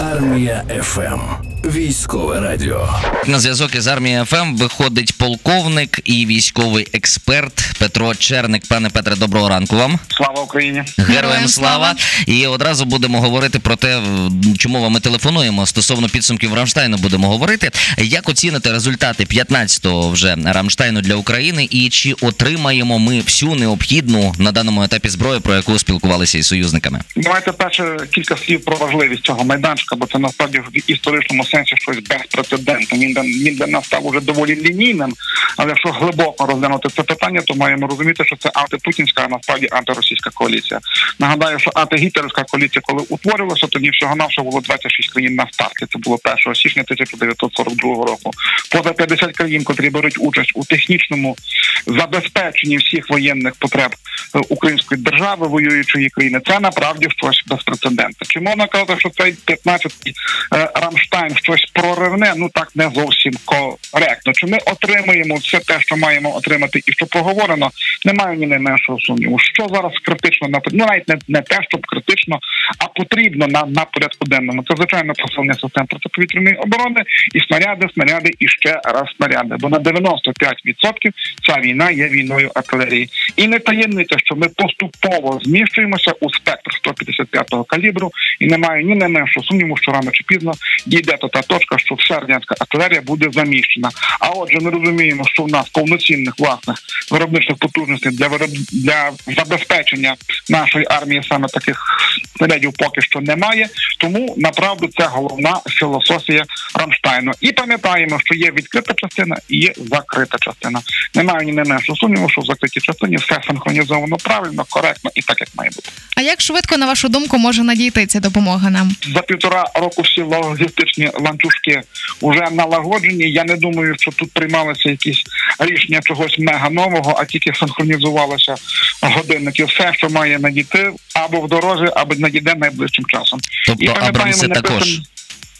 Армія ФМ. Військове радіо. На зв'язок із армією ФМ виходить полковник і військовий експерт Петро Черник. Пане Петре, доброго ранку вам. Слава Україні! Героям слава! І одразу будемо говорити про те, чому вам ми телефонуємо. Стосовно підсумків Рамштайну будемо говорити. Як оціните результати 15-го вже Рамштайну для України, і чи отримаємо ми всю необхідну на даному етапі зброю, про яку спілкувалися із союзниками? Давайте перше кілька слів про важливість цього майданчика, бо це насправді в історичному сенсі щось безпрецедентне. Він він для нас став уже доволі лінійним. Але якщо глибоко розглянути це питання, то маємо розуміти, що це антипутінська, а насправді антиросійська коаліція. Нагадаю, що антигітлерівська коаліція, коли утворювалася, тоді всього навсього було 26 країн на старті. Це було 1 січня 1942 року. Поза 50 країн, котрі беруть участь у технічному забезпеченні всіх воєнних потреб е, української держави, воюючої країни, це направді щось безпрецедентне. Чи можна казати, що цей 15-й е, Рамштайн щось проривне? Ну так не зовсім коректно. Чи ми отримаємо все те, що маємо отримати, і що проговорено? Немає ні найменшого сумніву. Що зараз критично на ну навіть не, не те, щоб критично, а потрібно на, на порядку денному. Це звичайно посилення систем протиповітряної оборони і снаряди, снаряди і ще раз снаряди. Бо на 95% ця війна є війною артилерії. І не таємниця, що ми поступово зміщуємося у спектр 155-го калібру, і немає ні найменшого сумніву, що рано чи пізно дійде до та точка, що вся радянська артилерія буде заміщена. А отже, ми розуміємо, що в нас повноцінних власних виробничих потужностей для вироб... для забезпечення нашої армії саме таких снарядів поки що немає. Тому направду це головна філософія Рамштайну. І пам'ятаємо, що є відкрита частина і є закрита частина. Немає ні найменшого сумніву, що в закритій частині все синхронізовано правильно, коректно і так, як має бути. А як швидко, на вашу думку, може надійти ця допомога нам? за півтора року всі логістичні ланцюжки вже налагоджені. Я не думаю, що тут приймалися якісь рішення чогось мега нового, а тільки синхронізувалися годинники. Все, що має надійти або в дорозі, або надійде найближчим часом. Тобто І Абрамси також Написано...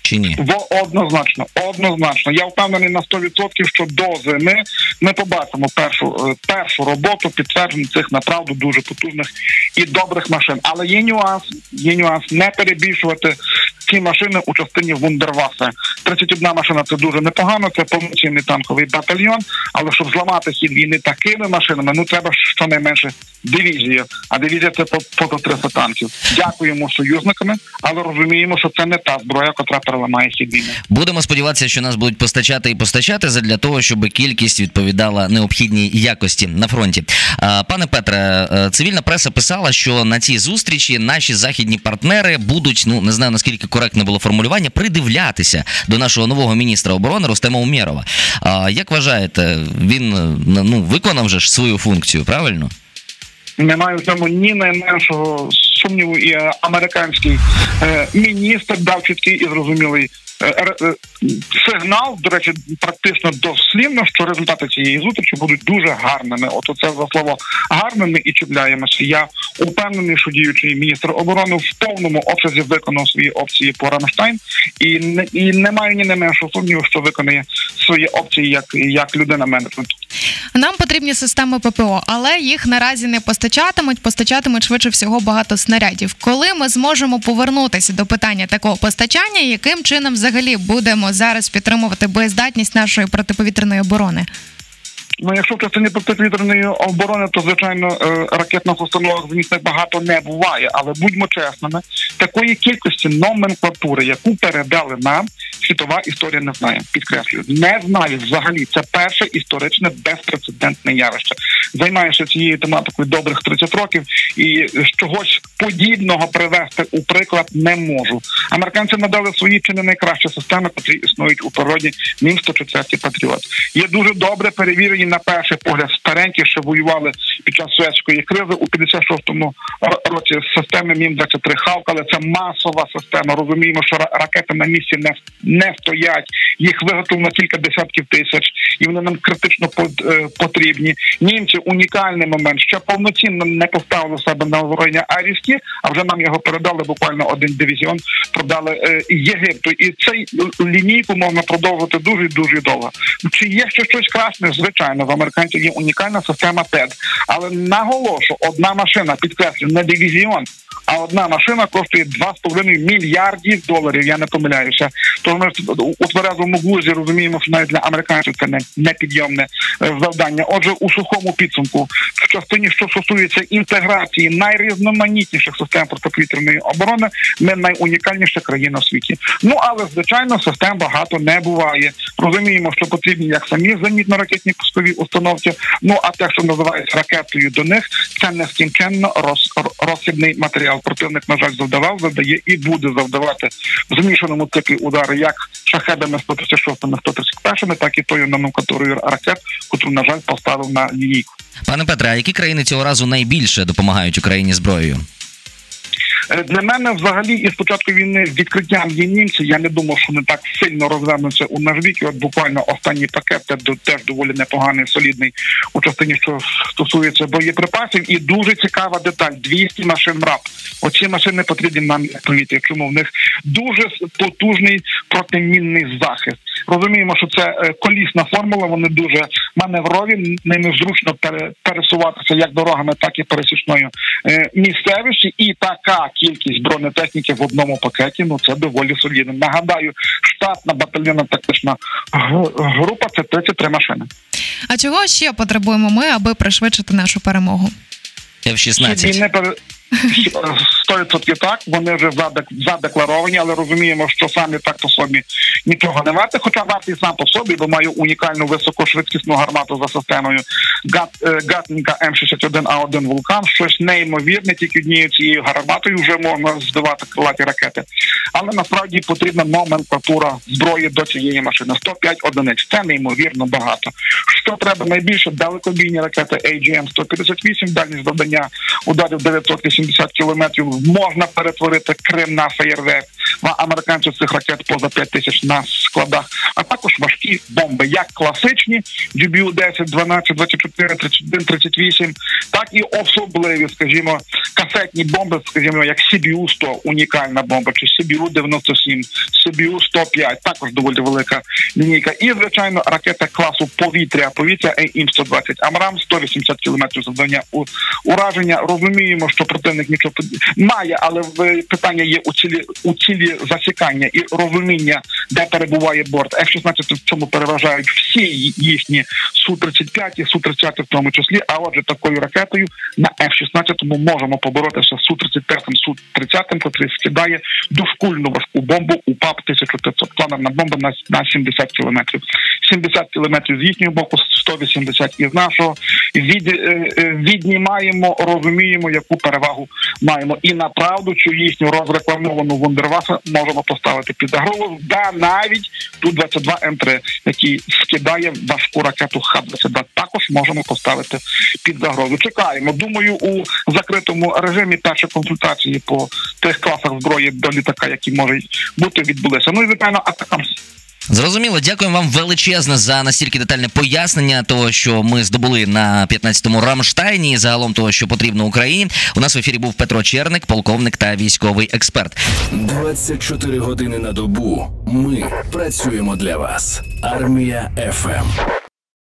чи ні? Во однозначно, однозначно. Я впевнений на 100%, що до зими ми побачимо першу е, першу роботу підтверджену цих направду дуже потужних і добрих машин. Але є нюанс, є нюанс не перебільшувати ці машини у частині вундерваффе. 31 машина це дуже непогано. Це повноцінний танковий батальйон. Але щоб зламати хід війни такими машинами, ну треба щонайменше дивізію. А дивізія це по, по 300 танків. Дякуємо союзниками, але розуміємо, що це не та зброя, котра переламає хід війни. Будемо сподіватися, що нас будуть постачати і постачати задля того, щоб кількість відповідала необхідній якості на фронті. Пане Петре, е, цивільна преса писала, що на цій зустрічі наші західні партнери будуть, ну не знаю наскільки коректне було формулювання, придивлятися до нашого нового міністра оборони Рустема Умєрова. А як вважаєте, він ну виконав же ж свою функцію, правильно? Немає в цьому ні найменшого сумніву. І е, американський е, міністр дав чіткий і зрозумілий е, сигнал. До речі, практично дослівно, що результати цієї зустрічі будуть дуже гарними. От оце за слово гарними і чіпляємося. Я упевнений, що діючий міністр оборони в повному обсязі виконав свої опції по Рамштайн, і не і немає ні найменшого сумніву, що виконає свої опції як, як людина менеджменту. Нам потрібні системи ППО, але їх наразі не постачатимуть. Постачатимуть швидше всього багато снарядів. Коли ми зможемо повернутися до питання такого постачання, яким чином взагалі будемо зараз підтримувати боєздатність нашої протиповітряної оборони? Ну, якщо в частині протиповітряної оборони, то звичайно е, ракетних установок звісно багато не буває. Але будьмо чесними, такої кількості номенклатури, яку передали нам, світова історія не знає. Підкреслюю, не знає взагалі. Це перше історичне безпрецедентне явище. Займаюся цією тематикою добрих 30 років, і чогось подібного привести у приклад не можу. Американці надали свої чи не найкращі системи, які існують у природі. Мін 104 патріот. Є дуже добре перевірені на перший погляд старенькі, що воювали під час Суецької кризи у 56-му році системи Мін 23 Халк, але це масова система. Розуміємо, що ракети на місці не не стоять. Їх виготовлено кілька десятків тисяч, і вони нам критично е, потрібні. Німці унікальний момент, що повноцінно не поставили себе на озброєння арісті, а вже нам його передали буквально один дивізіон, продали е, Єгипту. І цей лінійку можна продовжити дуже дуже довго. Чи є ще щось красне? Звичайно, в американців є унікальна система ТЕД. Але наголошу, одна машина підкреслю, не дивізіон. А одна машина коштує 2,5 мільярдів доларів. Я не помиляюся. Тому ми у тверезому глузі розуміємо, що навіть для американців це не непідйомне е, завдання. Отже, у сухому підсумку, в частині, що стосується інтеграції найрізноманітніших систем протиповітряної оборони, ми найунікальніша країна в світі. Ну але звичайно, систем багато не буває. Розуміємо, що потрібні як самі зенітно-ракетні пускові установки. Ну а те, що називається ракетою до них, це нескінченно роз, розхідний матеріал. Противник, на жаль, завдавав, завдає і буде завдавати в змішаному циклі удари як шахедами 136 131 так і тою номенклатурою ракет, котру, на жаль, поставив на лінійку. Пане Петре, а які країни цього разу найбільше допомагають Україні зброєю? Е, Для мене взагалі із початку війни відкриттям є німці. Я не думав, що вони так сильно розвернуться у наш бік. І От буквально останній пакет теж доволі непоганий, солідний у частині, що стосується боєприпасів. І дуже цікава деталь: 200 машин МРАП. Оці машини потрібні нам повітря. Чому в них дуже потужний протимінний захист? Розуміємо, що це е, колісна формула. Вони дуже маневрові. Ними зручно пересуватися як дорогами, так і пересічною е, місцевості. І така кількість бронетехніки в одному пакеті. Ну це доволі солідно. Нагадаю, штатна батальйонна тактична група це 33 машини. А чого ще потребуємо ми, аби пришвидшити нашу перемогу? F-16. Війни пере- 100% так, вони вже задекларовані, але розуміємо, що самі так по собі нічого не варте. Хоча вартий сам по собі, бо має унікальну високошвидкісну гармату за системою Гат, е, М61А1 Вулкан. Щось неймовірне, тільки однією цією гарматою вже можна збивати крилаті ракети. Але насправді потрібна номенклатура зброї до цієї машини. 105 одиниць. Це неймовірно багато. Що треба найбільше? Далекобійні ракети AGM-158, дальність завдання ударів 980 кілометрів. Можна перетворити Крим на феєрверк. Американці цих ракет поза 5 тисяч на складах, а також важкі бомби, як класичні GBU 10, 12, 24, 31, 38, так і особливі, скажімо, касетні бомби, скажімо, як CBU 100 унікальна бомба, чи CBU 97, CBU 105, також доволі велика лінійка. І звичайно, ракета класу повітря, повітря AIM 120 Амрам, 180 кілометрів завдання ураження. Розуміємо, що противник нічого має, але в питання є у цілі у цілі засікання і розуміння, де перебуває борт. F-16 в цьому переважають всі їхні Су-35 і Су-30 в тому числі. А отже, такою ракетою на F-16 ми можемо поборотися з Су-35, Су-30, котрий скидає довкульну важку бомбу у ПАП 1500. Планерна бомба на 70 кілометрів. 70 кілометрів з їхнього боку, 180 із нашого. Від, е, е, віднімаємо, розуміємо, яку перевагу маємо. І направду цю їхню розрекламовану вундервафе можемо поставити під загрозу. Да, навіть ту 22 М3, який скидає важку ракету Х-22, також можемо поставити під загрозу. Чекаємо. Думаю, у закритому режимі перші консультації по тих класах зброї до літака, які можуть бути, відбулися. Ну і звичайно, ATACMS. Зрозуміло, дякуємо вам величезне за настільки детальне пояснення того, що ми здобули на 15-му Рамштайні, загалом того, що потрібно Україні. У нас в ефірі був Петро Черник, полковник та військовий експерт. 24 години на добу. Ми працюємо для вас. Армія ФМ.